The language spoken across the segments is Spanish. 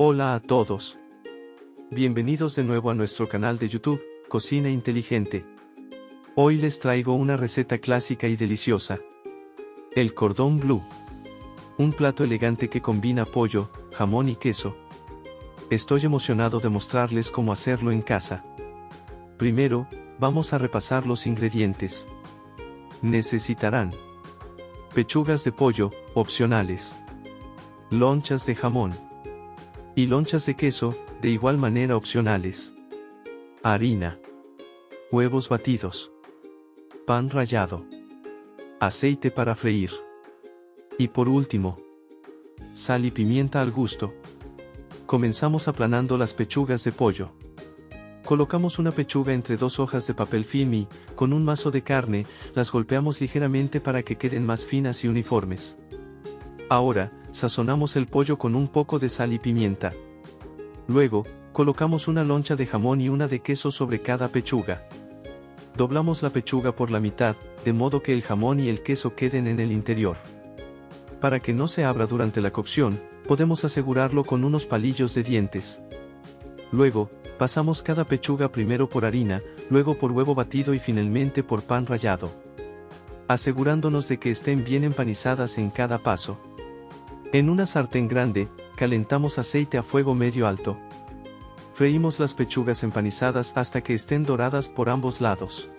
Hola a todos. Bienvenidos de nuevo a nuestro canal de YouTube, Cocina Inteligente. Hoy les traigo una receta clásica y deliciosa. El cordón blue. Un plato elegante que combina pollo, jamón y queso. Estoy emocionado de mostrarles cómo hacerlo en casa. Primero, vamos a repasar los ingredientes. Necesitarán pechugas de pollo, opcionales, lonchas de jamón y lonchas de queso, de igual manera opcionales, harina, huevos batidos, pan rallado, aceite para freír y por último, sal y pimienta al gusto. Comenzamos aplanando las pechugas de pollo. Colocamos una pechuga entre dos hojas de papel film y, con un mazo de carne, las golpeamos ligeramente para que queden más finas y uniformes. Ahora, sazonamos el pollo con un poco de sal y pimienta. Luego, colocamos una loncha de jamón y una de queso sobre cada pechuga. Doblamos la pechuga por la mitad, de modo que el jamón y el queso queden en el interior. Para que no se abra durante la cocción, podemos asegurarlo con unos palillos de dientes. Luego, Pasamos cada pechuga primero por harina, luego por huevo batido y finalmente por pan rallado. Asegurándonos de que estén bien empanizadas en cada paso. En una sartén grande, calentamos aceite a fuego medio alto. Freímos las pechugas empanizadas hasta que estén doradas por ambos lados.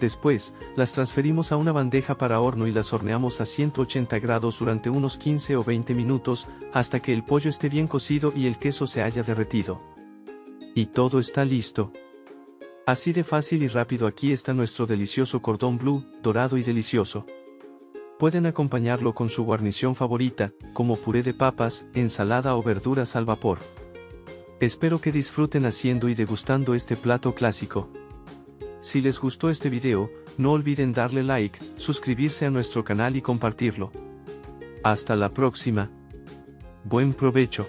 Después, las transferimos a una bandeja para horno y las horneamos a 180 grados durante unos 15 o 20 minutos, hasta que el pollo esté bien cocido y el queso se haya derretido. Y todo está listo. Así de fácil y rápido aquí está nuestro delicioso cordón blue, dorado y delicioso. Pueden acompañarlo con su guarnición favorita, como puré de papas, ensalada o verduras al vapor. Espero que disfruten haciendo y degustando este plato clásico. Si les gustó este video, no olviden darle like, suscribirse a nuestro canal y compartirlo. Hasta la próxima. Buen provecho.